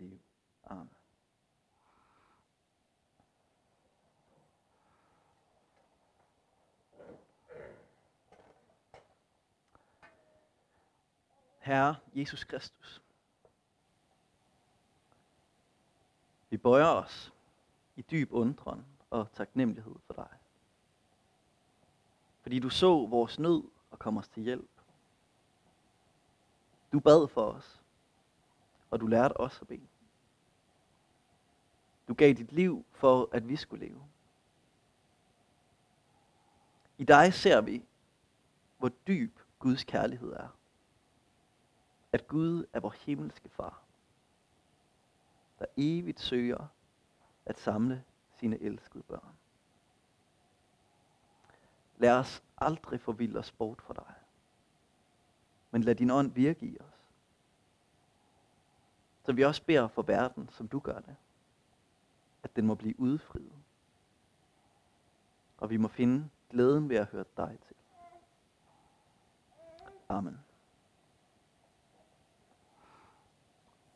liv. Amen. Herre Jesus Kristus. Vi bøjer os i dyb undren og taknemmelighed for dig. Fordi du så vores nød og kom os til hjælp. Du bad for os, og du lærte os at bede. Du gav dit liv for, at vi skulle leve. I dig ser vi, hvor dyb Guds kærlighed er. At Gud er vores himmelske far, der evigt søger at samle sine elskede børn. Lad os aldrig forvilde os bort fra dig, men lad din ånd virke i os. Så vi også beder for verden, som du gør det, at den må blive udfriet. Og vi må finde glæden ved at høre dig til. Amen.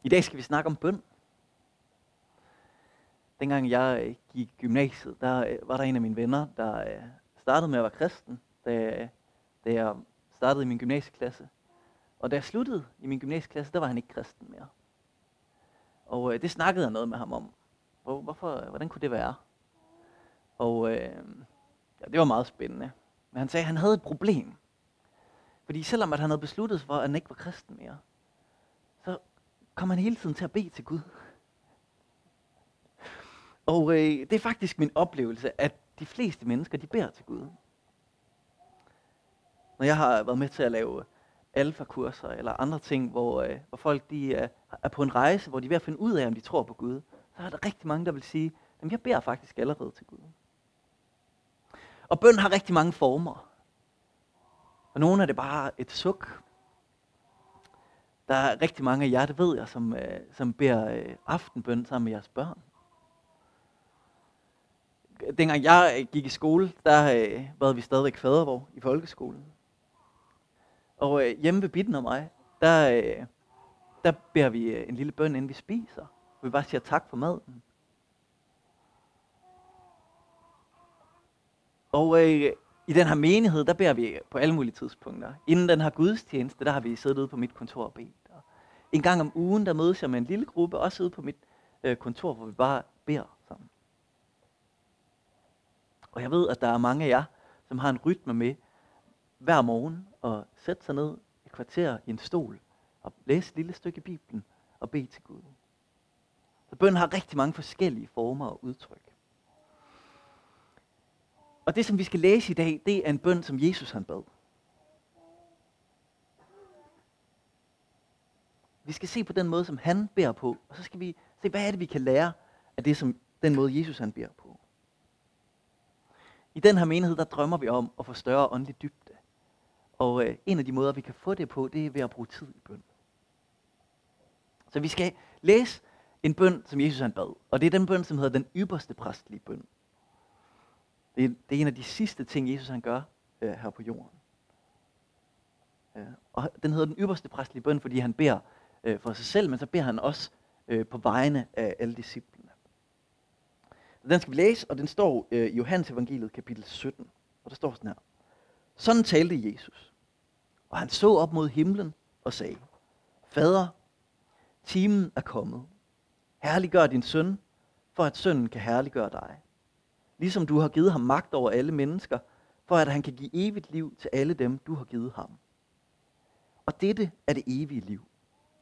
I dag skal vi snakke om bøn. Dengang jeg øh, gik i gymnasiet, der øh, var der en af mine venner, der øh, startede med at være kristen, da, da jeg startede i min gymnasieklasse. Og da jeg sluttede i min gymnasieklasse, der var han ikke kristen mere. Og øh, det snakkede jeg noget med ham om. Hvorfor, hvordan kunne det være? Og øh, ja, det var meget spændende. Men han sagde, at han havde et problem. Fordi selvom at han havde besluttet sig for, at han ikke var kristen mere, så kom han hele tiden til at bede til Gud. Og øh, det er faktisk min oplevelse, at de fleste mennesker, de beder til Gud. Når jeg har været med til at lave alfakurser eller andre ting, hvor, øh, hvor folk de er, er på en rejse, hvor de er ved at finde ud af, om de tror på Gud, så er der rigtig mange, der vil sige, at jeg beder faktisk allerede til Gud. Og bøn har rigtig mange former. Og nogle er det bare et suk. Der er rigtig mange af jer, det ved jeg, som, øh, som beder øh, aftenbøn sammen med jeres børn dengang jeg øh, gik i skole, der øh, var vi stadigvæk fadervor i folkeskolen. Og øh, hjemme ved Bitten og mig, der, øh, der beder vi øh, en lille bøn, inden vi spiser. Og vi bare siger tak for maden. Og øh, i den her menighed, der beder vi på alle mulige tidspunkter. Inden den her gudstjeneste, der har vi siddet ude på mit kontor og bedt. Og en gang om ugen, der mødes jeg med en lille gruppe, også ude på mit øh, kontor, hvor vi bare beder. sammen. Og jeg ved, at der er mange af jer, som har en rytme med hver morgen at sætte sig ned et kvarter i en stol og læse et lille stykke i Bibelen og bede til Gud. Så bøn har rigtig mange forskellige former og udtryk. Og det, som vi skal læse i dag, det er en bøn, som Jesus han bad. Vi skal se på den måde, som han beder på, og så skal vi se, hvad er det, vi kan lære af det, som den måde, Jesus han beder på. I den her menighed, der drømmer vi om at få større åndelig dybde. Og øh, en af de måder, vi kan få det på, det er ved at bruge tid i bøn. Så vi skal læse en bøn, som Jesus han bad. Og det er den bøn, som hedder den ypperste præstlige bøn. Det er, det er en af de sidste ting, Jesus han gør øh, her på jorden. Øh, og den hedder den ypperste præstlige bøn, fordi han beder øh, for sig selv, men så beder han også øh, på vegne af alle disciplene. Den skal vi læse, og den står øh, i Johannes evangeliet kapitel 17. Og der står sådan her. Sådan talte Jesus. Og han så op mod himlen og sagde, Fader, timen er kommet. Herliggør din søn, for at sønnen kan herliggøre dig. Ligesom du har givet ham magt over alle mennesker, for at han kan give evigt liv til alle dem, du har givet ham. Og dette er det evige liv,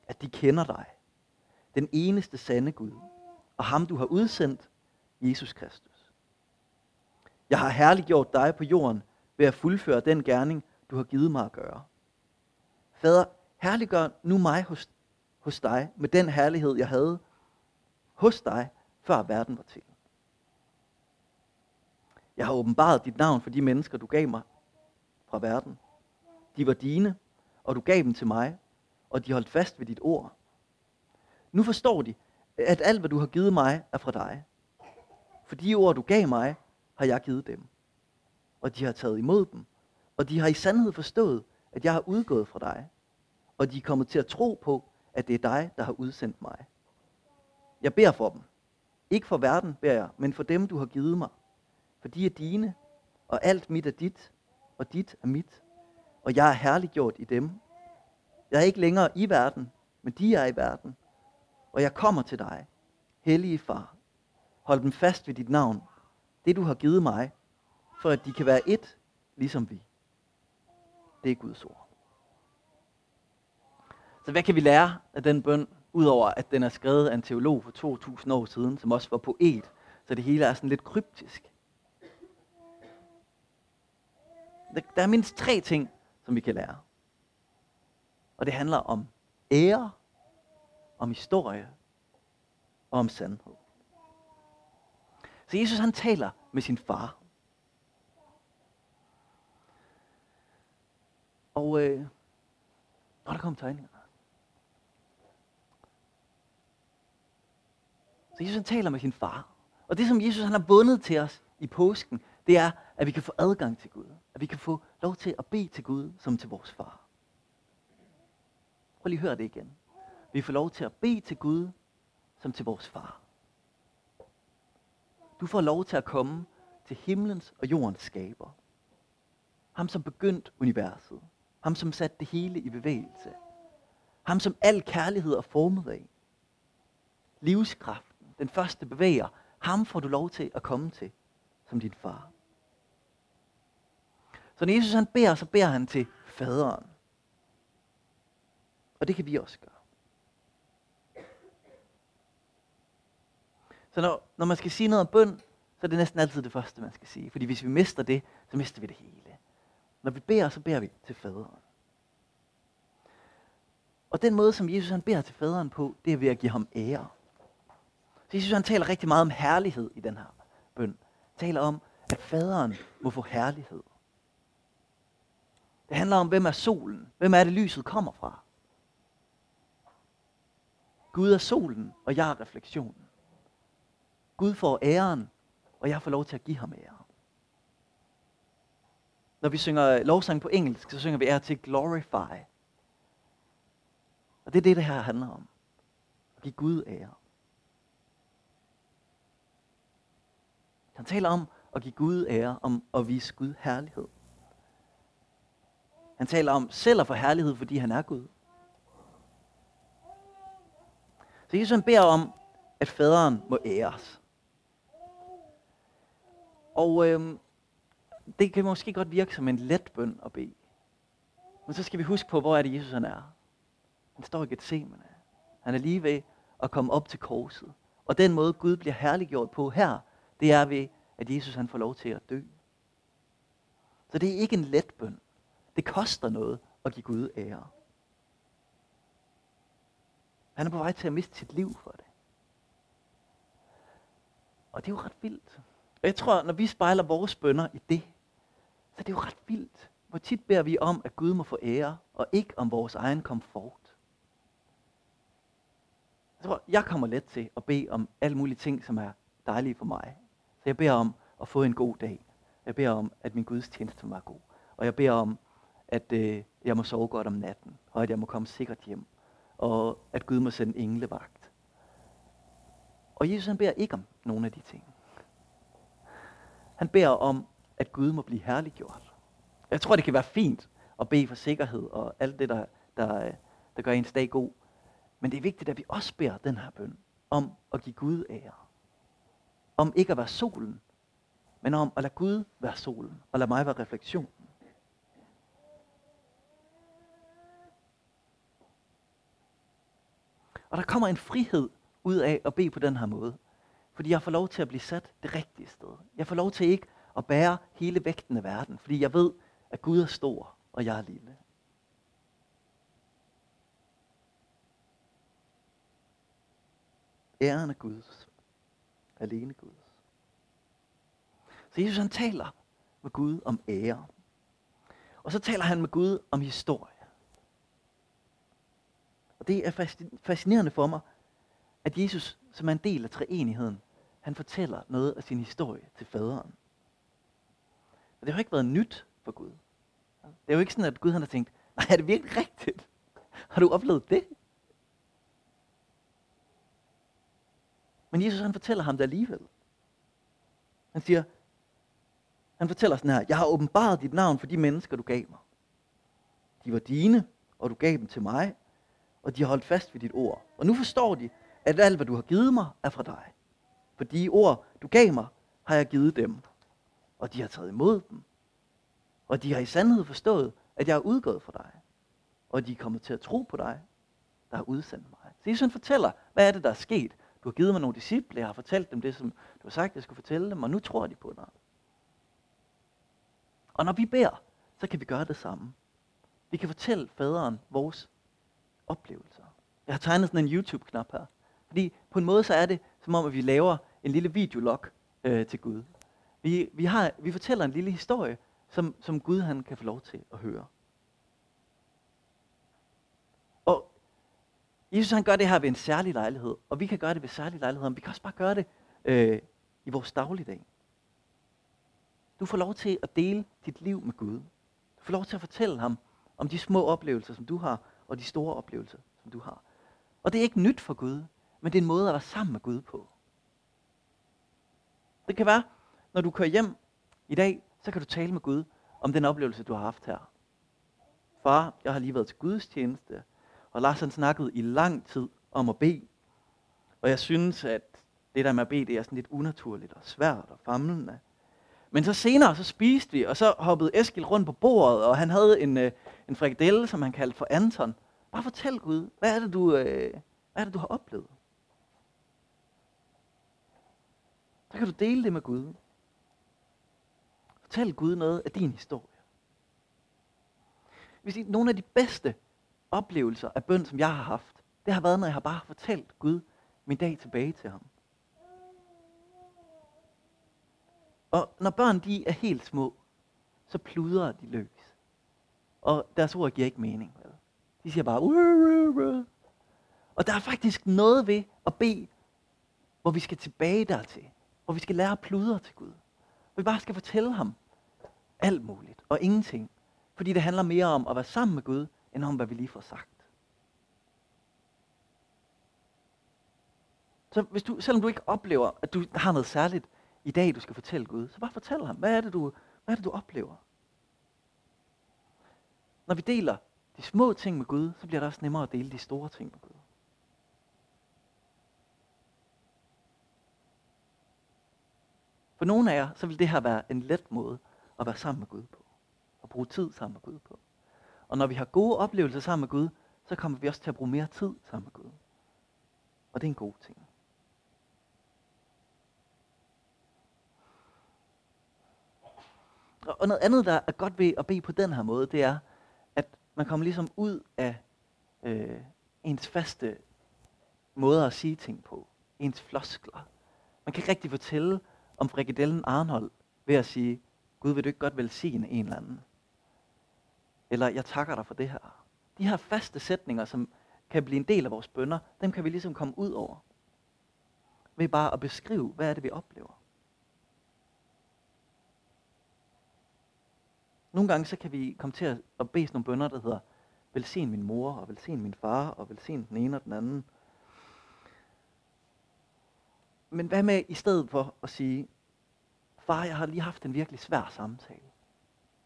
at de kender dig, den eneste sande Gud, og ham du har udsendt Jesus Kristus. Jeg har herliggjort dig på jorden ved at fuldføre den gerning, du har givet mig at gøre. Fader, herliggør nu mig hos, hos dig med den herlighed, jeg havde hos dig, før verden var til. Jeg har åbenbaret dit navn for de mennesker, du gav mig fra verden. De var dine, og du gav dem til mig, og de holdt fast ved dit ord. Nu forstår de, at alt, hvad du har givet mig, er fra dig. For de ord, du gav mig, har jeg givet dem. Og de har taget imod dem. Og de har i sandhed forstået, at jeg har udgået fra dig. Og de er kommet til at tro på, at det er dig, der har udsendt mig. Jeg beder for dem. Ikke for verden beder jeg, men for dem, du har givet mig. For de er dine, og alt mit er dit, og dit er mit. Og jeg er herliggjort i dem. Jeg er ikke længere i verden, men de er i verden. Og jeg kommer til dig, hellige far. Hold dem fast ved dit navn, det du har givet mig, for at de kan være et, ligesom vi. Det er Guds ord. Så hvad kan vi lære af den bøn, udover at den er skrevet af en teolog for 2000 år siden, som også var poet, så det hele er sådan lidt kryptisk. Der er mindst tre ting, som vi kan lære. Og det handler om ære, om historie og om sandhed. Så Jesus han taler med sin far. Og øh, når der kom tegninger. Så Jesus han taler med sin far. Og det som Jesus han har bundet til os i påsken, det er, at vi kan få adgang til Gud. At vi kan få lov til at bede til Gud som til vores far. Prøv lige at høre det igen. Vi får lov til at bede til Gud som til vores far. Du får lov til at komme til himlens og jordens skaber. Ham som begyndt universet. Ham som satte det hele i bevægelse. Ham som al kærlighed er formet af. Livskraften, den første bevæger. Ham får du lov til at komme til som din far. Så når Jesus han beder, så beder han til faderen. Og det kan vi også gøre. Så når, når man skal sige noget om bøn, så er det næsten altid det første, man skal sige. Fordi hvis vi mister det, så mister vi det hele. Når vi beder, så beder vi til faderen. Og den måde, som Jesus han beder til faderen på, det er ved at give ham ære. Så Jesus han taler rigtig meget om herlighed i den her bøn. Han taler om, at faderen må få herlighed. Det handler om, hvem er solen? Hvem er det, lyset kommer fra? Gud er solen, og jeg er refleksionen. Gud får æren, og jeg får lov til at give ham æren. Når vi synger lovsang på engelsk, så synger vi er til glorify. Og det er det, det her handler om. At give Gud ære. Han taler om at give Gud ære, om at vise Gud herlighed. Han taler om selv at få herlighed, fordi han er Gud. Så Jesus han beder om, at faderen må æres. Og øhm, det kan måske godt virke som en let bøn at bede. Men så skal vi huske på, hvor er det Jesus han er. Han står i Gethsemane. Han er lige ved at komme op til korset. Og den måde Gud bliver herliggjort på her, det er ved, at Jesus han får lov til at dø. Så det er ikke en let bøn. Det koster noget at give Gud ære. Han er på vej til at miste sit liv for det. Og det er jo ret vildt. Og jeg tror, når vi spejler vores bønder i det, så er det jo ret vildt. Hvor tit beder vi om, at Gud må få ære, og ikke om vores egen komfort. Jeg tror, jeg kommer let til at bede om alle mulige ting, som er dejlige for mig. Så jeg beder om at få en god dag. Jeg beder om, at min Guds tjeneste må være god. Og jeg beder om, at øh, jeg må sove godt om natten, og at jeg må komme sikkert hjem, og at Gud må sende englevagt. Og Jesus han beder ikke om nogen af de ting. Han beder om, at Gud må blive herliggjort. Jeg tror, det kan være fint at bede for sikkerhed og alt det, der, der, der gør ens dag god. Men det er vigtigt, at vi også beder den her bøn om at give Gud ære. Om ikke at være solen, men om at lade Gud være solen, og lade mig være refleksionen. Og der kommer en frihed ud af at bede på den her måde. Fordi jeg får lov til at blive sat det rigtige sted. Jeg får lov til ikke at bære hele vægten af verden, fordi jeg ved, at Gud er stor, og jeg er lille. Æren er Guds. Alene Guds. Så Jesus han taler med Gud om ære. Og så taler han med Gud om historie. Og det er fascinerende for mig, at Jesus, som er en del af treenigheden, han fortæller noget af sin historie til faderen. Og det har jo ikke været nyt for Gud. Det er jo ikke sådan, at Gud han har tænkt, nej, er det virkelig rigtigt? Har du oplevet det? Men Jesus han fortæller ham det alligevel. Han siger, han fortæller sådan her, jeg har åbenbaret dit navn for de mennesker, du gav mig. De var dine, og du gav dem til mig, og de har holdt fast ved dit ord. Og nu forstår de, at alt, hvad du har givet mig, er fra dig. For de ord, du gav mig, har jeg givet dem. Og de har taget imod dem. Og de har i sandhed forstået, at jeg er udgået fra dig. Og de er kommet til at tro på dig, der har udsendt mig. Så Jesus fortæller, hvad er det, der er sket? Du har givet mig nogle disciple, jeg har fortalt dem det, som du har sagt, jeg skulle fortælle dem, og nu tror de på dig. Og når vi beder, så kan vi gøre det samme. Vi kan fortælle faderen vores oplevelser. Jeg har tegnet sådan en YouTube-knap her. Fordi på en måde så er det, som om at vi laver en lille videolog øh, til Gud. Vi, vi, har, vi fortæller en lille historie, som, som Gud han kan få lov til at høre. Og Jesus han gør det her ved en særlig lejlighed, og vi kan gøre det ved særlige lejligheder, men vi kan også bare gøre det øh, i vores dagligdag. Du får lov til at dele dit liv med Gud. Du får lov til at fortælle ham om de små oplevelser, som du har, og de store oplevelser, som du har. Og det er ikke nyt for Gud, men det er en måde at være sammen med Gud på. Det kan være, når du kører hjem i dag, så kan du tale med Gud om den oplevelse, du har haft her. Far, jeg har lige været til Guds tjeneste, og Lars han snakkede i lang tid om at bede. Og jeg synes, at det der med at bede, det er sådan lidt unaturligt og svært og famlende. Men så senere, så spiste vi, og så hoppede Eskil rundt på bordet, og han havde en, øh, en frikadelle, som han kaldte for Anton. Bare fortæl Gud, hvad er det, du, øh, hvad er det, du har oplevet? Så kan du dele det med Gud. Fortæl Gud noget af din historie. Hvis I, nogle af de bedste oplevelser af bøn, som jeg har haft, det har været, når jeg har bare fortalt Gud min dag tilbage til ham. Og når børn de er helt små, så pludrer de løs. Og deres ord giver ikke mening. Vel? De siger bare, og der er faktisk noget ved at bede, hvor vi skal tilbage dertil. Hvor vi skal lære at pludre til Gud. Hvor vi bare skal fortælle ham alt muligt og ingenting. Fordi det handler mere om at være sammen med Gud, end om hvad vi lige får sagt. Så hvis du, selvom du ikke oplever, at du har noget særligt i dag, du skal fortælle Gud, så bare fortæl ham, hvad er det, du, hvad er det, du oplever? Når vi deler de små ting med Gud, så bliver det også nemmere at dele de store ting med Gud. For nogle af jer, så vil det her være en let måde at være sammen med Gud på. Og bruge tid sammen med Gud på. Og når vi har gode oplevelser sammen med Gud, så kommer vi også til at bruge mere tid sammen med Gud. Og det er en god ting. Og noget andet, der er godt ved at bede på den her måde, det er, at man kommer ligesom ud af øh, ens faste måder at sige ting på. Ens floskler. Man kan ikke rigtig fortælle om frikadellen Arnold ved at sige, Gud vil du ikke godt velsigne en eller anden. Eller jeg takker dig for det her. De her faste sætninger, som kan blive en del af vores bønder, dem kan vi ligesom komme ud over. Ved bare at beskrive, hvad er det, vi oplever. Nogle gange så kan vi komme til at bede sådan nogle bønder, der hedder, velsign min mor, og velsign min far, og velsign den ene og den anden. Men hvad med i stedet for at sige, far, jeg har lige haft en virkelig svær samtale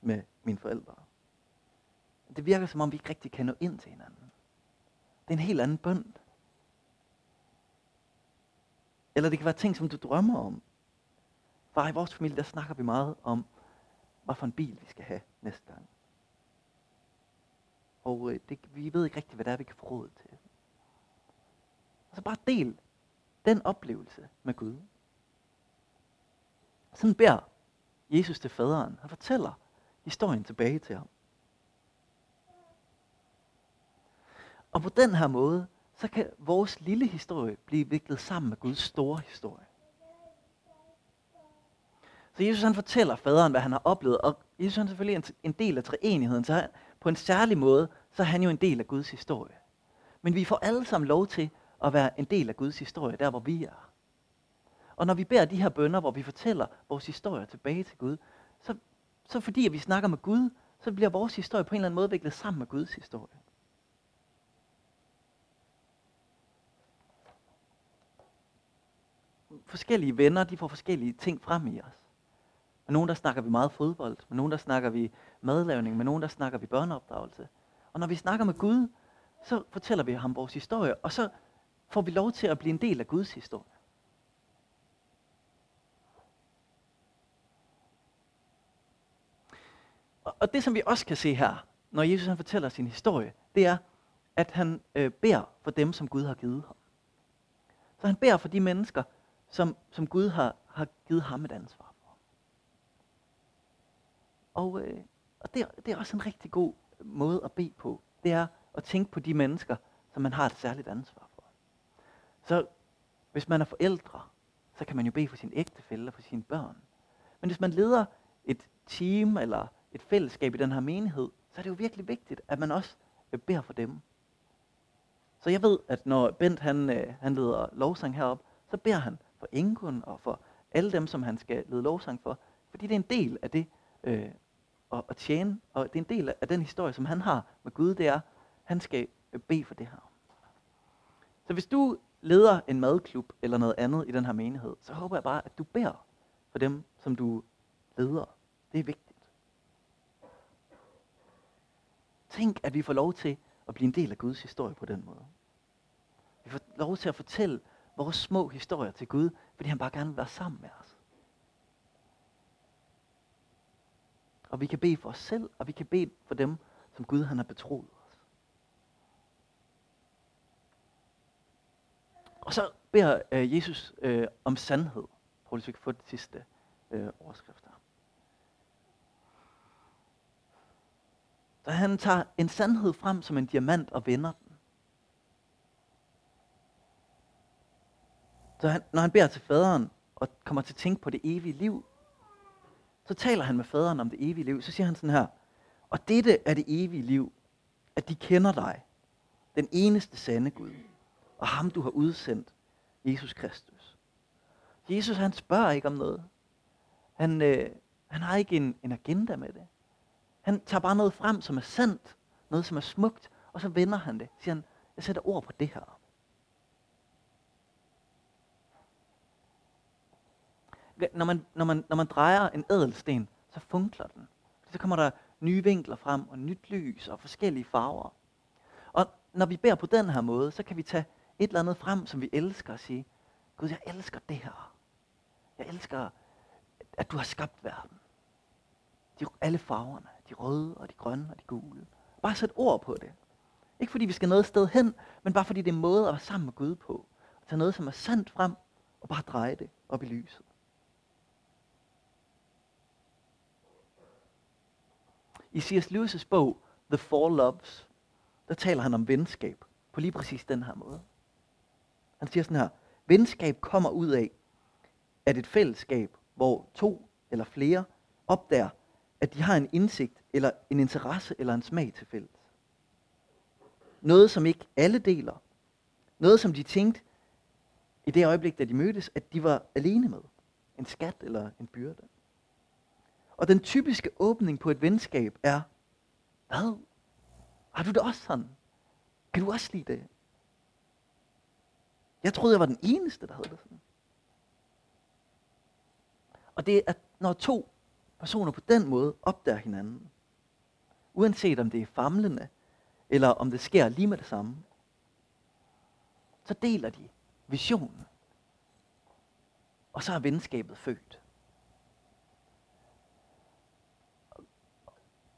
med mine forældre. Det virker som om, vi ikke rigtig kan nå ind til hinanden. Det er en helt anden bønd. Eller det kan være ting, som du drømmer om. Far, i vores familie, der snakker vi meget om, hvad for en bil vi skal have næste gang. Og øh, det, vi ved ikke rigtigt, hvad det er, vi kan få råd til. Og så bare del den oplevelse med Gud. Sådan beder Jesus til faderen. Han fortæller historien tilbage til ham. Og på den her måde, så kan vores lille historie blive viklet sammen med Guds store historie. Så Jesus han fortæller faderen, hvad han har oplevet, og Jesus han er selvfølgelig en, en del af treenigheden, så han, på en særlig måde, så er han jo en del af Guds historie. Men vi får alle sammen lov til at være en del af Guds historie, der hvor vi er. Og når vi beder de her bønder, hvor vi fortæller vores historie tilbage til Gud, så, så fordi at vi snakker med Gud, så bliver vores historie på en eller anden måde viklet sammen med Guds historie. forskellige venner, de får forskellige ting frem i os. Med nogen, der snakker vi meget fodbold. Med nogen, der snakker vi madlavning. Med nogen, der snakker vi børneopdragelse. Og når vi snakker med Gud, så fortæller vi ham vores historie, og så får vi lov til at blive en del af Guds historie. Og det, som vi også kan se her, når Jesus han fortæller sin historie, det er, at han øh, beder for dem, som Gud har givet ham. Så han beder for de mennesker, som, som Gud har, har givet ham et ansvar for. Og, øh, og det, det er også en rigtig god måde at bede på. Det er at tænke på de mennesker, som man har et særligt ansvar for. Så hvis man er forældre, så kan man jo bede for sin ægtefælle og for sine børn. Men hvis man leder et team eller et fællesskab i den her menighed, så er det jo virkelig vigtigt, at man også øh, beder for dem. Så jeg ved, at når Bent han, øh, han leder lovsang herop, så beder han for Ingun og for alle dem, som han skal lede lovsang for. Fordi det er en del af det øh, at, at tjene, og det er en del af den historie, som han har med Gud, det er, han skal øh, bede for det her. Så hvis du leder en madklub eller noget andet i den her menighed, så håber jeg bare, at du beder for dem, som du leder. Det er vigtigt. Tænk, at vi får lov til at blive en del af Guds historie på den måde. Vi får lov til at fortælle vores små historier til Gud, fordi han bare gerne vil være sammen med os. Og vi kan bede for os selv, og vi kan bede for dem, som Gud han har betroet os. Og så beder øh, Jesus øh, om sandhed. Prøv lige at få det sidste øh, overskrift her. Så han tager en sandhed frem som en diamant og vender den. Så han, når han beder til faderen og kommer til at tænke på det evige liv, så taler han med faderen om det evige liv. Så siger han sådan her, og dette er det evige liv, at de kender dig, den eneste sande Gud, og ham du har udsendt, Jesus Kristus. Jesus han spørger ikke om noget. Han, øh, han har ikke en, en agenda med det. Han tager bare noget frem, som er sandt, noget som er smukt, og så vender han det. Siger han, jeg sætter ord på det her. Når man, når man, når man drejer en ædelsten, så funkler den. Så kommer der nye vinkler frem, og nyt lys, og forskellige farver. Og når vi beder på den her måde, så kan vi tage et eller andet frem, som vi elsker og sige, Gud, jeg elsker det her. Jeg elsker, at du har skabt verden. De, alle farverne de røde og de grønne og de gule. Bare sæt ord på det. Ikke fordi vi skal noget sted hen, men bare fordi det er en måde at være sammen med Gud på. At tage noget, som er sandt frem, og bare dreje det op i lyset. I C.S. Lewis' bog, The Four Loves, der taler han om venskab på lige præcis den her måde. Han siger sådan her, venskab kommer ud af, at et fællesskab, hvor to eller flere opdager, at de har en indsigt, eller en interesse, eller en smag til fælles. Noget, som ikke alle deler. Noget, som de tænkte i det øjeblik, da de mødtes, at de var alene med. En skat eller en byrde. Og den typiske åbning på et venskab er, hvad? Har du det også sådan? Kan du også lide det? Jeg troede, jeg var den eneste, der havde det sådan. Og det er, at når to personer på den måde opdager hinanden. Uanset om det er famlende, eller om det sker lige med det samme. Så deler de visionen. Og så er venskabet født.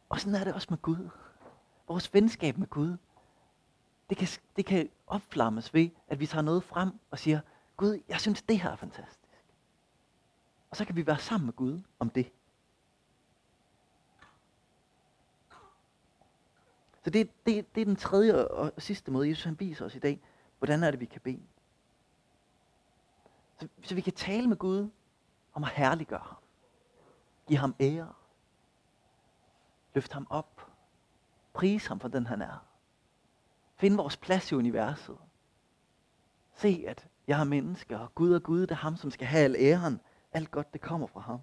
Og sådan er det også med Gud. Vores venskab med Gud, det kan, det kan opflammes ved, at vi tager noget frem og siger, Gud, jeg synes, det her er fantastisk. Og så kan vi være sammen med Gud om det. Så det, det, det er den tredje og sidste måde, Jesus han viser os i dag, hvordan er det, vi kan bede. Så, så vi kan tale med Gud om at herliggøre ham. Give ham ære. Løft ham op. Pris ham for den, han er. Find vores plads i universet. Se, at jeg er menneske, og Gud er Gud, det er ham, som skal have al æren. Alt godt, det kommer fra ham.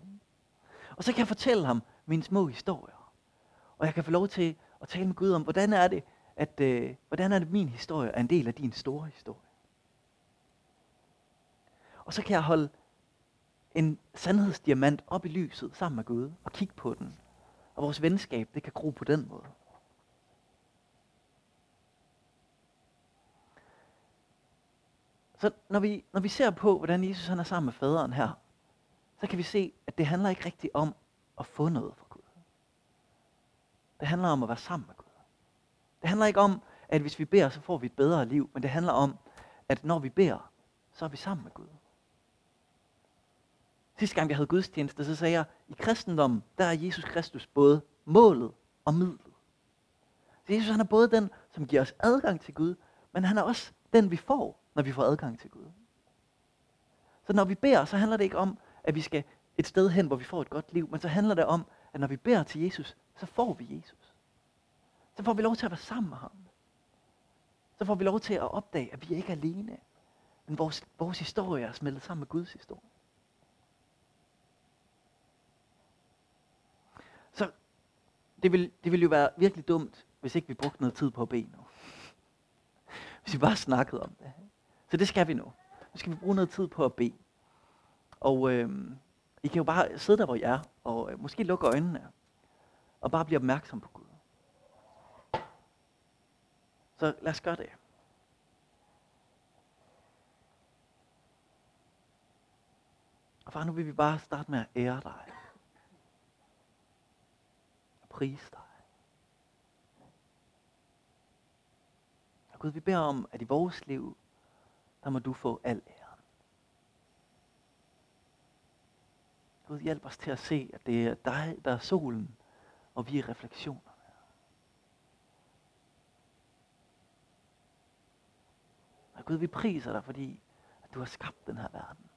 Og så kan jeg fortælle ham mine små historier. Og jeg kan få lov til og tale med Gud om, hvordan er det, at øh, hvordan er det, min historie er en del af din store historie. Og så kan jeg holde en sandhedsdiamant op i lyset sammen med Gud og kigge på den. Og vores venskab, det kan gro på den måde. Så når vi, når vi ser på, hvordan Jesus han er sammen med faderen her, så kan vi se, at det handler ikke rigtigt om at få noget fra det handler om at være sammen med Gud. Det handler ikke om, at hvis vi beder, så får vi et bedre liv, men det handler om, at når vi beder, så er vi sammen med Gud. Sidste gang vi havde gudstjeneste, så sagde jeg, i kristendommen, der er Jesus Kristus både målet og midlet. Så Jesus han er både den, som giver os adgang til Gud, men han er også den, vi får, når vi får adgang til Gud. Så når vi beder, så handler det ikke om, at vi skal et sted hen, hvor vi får et godt liv, men så handler det om, at når vi beder til Jesus, så får vi Jesus. Så får vi lov til at være sammen med ham. Så får vi lov til at opdage, at vi ikke er alene, men vores, vores historie er smeltet sammen med Guds historie. Så det vil, det vil jo være virkelig dumt, hvis ikke vi brugte noget tid på at bede nu. Hvis vi bare snakkede om det. Så det skal vi nu. Nu skal vi bruge noget tid på at bede. Og øh, I kan jo bare sidde der, hvor I er, og øh, måske lukke øjnene, og bare blive opmærksom på Gud. Så lad os gøre det. Og far, nu vil vi bare starte med at ære dig. Og prise dig. Og Gud, vi beder om, at i vores liv, der må du få al æren. Gud, hjælp os til at se, at det er dig, der er solen, og vi er refleksionerne. Og Gud, vi priser dig, fordi at du har skabt den her verden.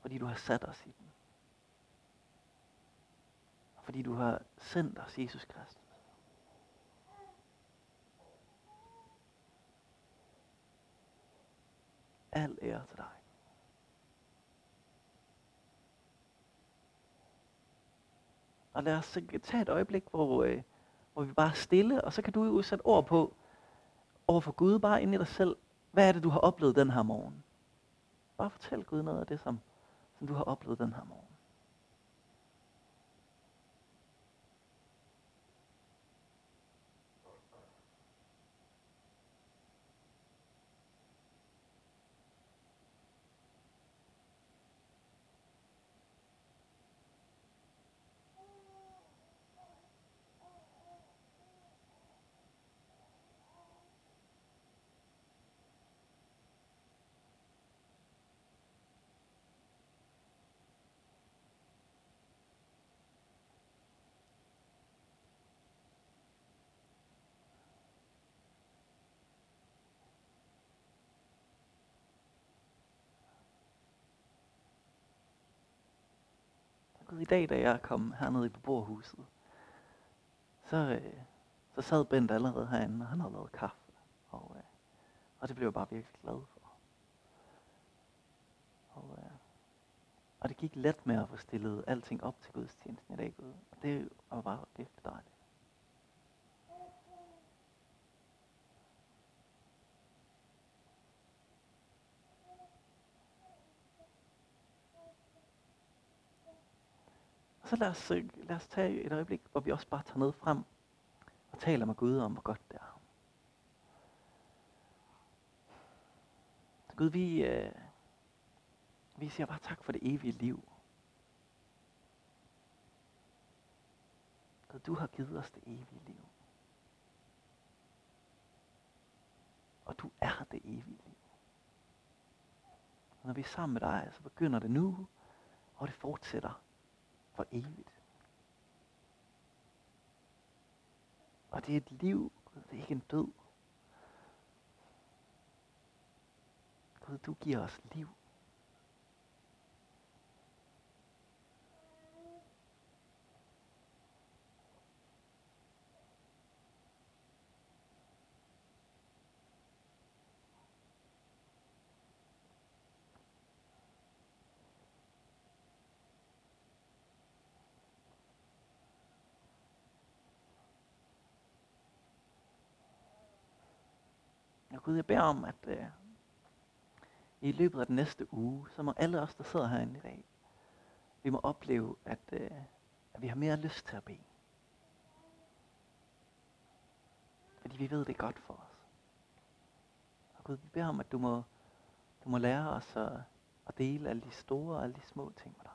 Fordi du har sat os i den. Og fordi du har sendt os Jesus Kristus. Al ære til dig. Og lad os tage et øjeblik, hvor, øh, hvor vi bare er stille, og så kan du udsætte ord på, over for Gud, bare ind i dig selv, hvad er det, du har oplevet den her morgen? Bare fortæl Gud noget af det, som, som du har oplevet den her morgen. Gud, i dag, da jeg kom hernede i beboerhuset, så, øh, så sad Bent allerede herinde, og han havde lavet kaffe. Og, øh, og det blev jeg bare virkelig glad for. Og, øh, og det gik let med at få stillet alting op til gudstjenesten i dag, Gud. Og det var bare virkelig dejligt. Så lad os, lad os tage et øjeblik, hvor vi også bare tager noget frem og taler med Gud om, hvor godt det er. Gud, vi, øh, vi siger bare tak for det evige liv. Gud, du har givet os det evige liv. Og du er det evige liv. Og når vi er sammen med dig, så begynder det nu, og det fortsætter for evigt. Og det er et liv, det er ikke en død. Gud, du giver os liv. Gud, jeg beder om, at øh, i løbet af den næste uge, så må alle os, der sidder herinde i dag, vi må opleve, at, øh, at vi har mere lyst til at bede. Fordi vi ved, det er godt for os. Og Gud, vi beder om, at du må, du må lære os at, at dele alle de store og alle de små ting med dig.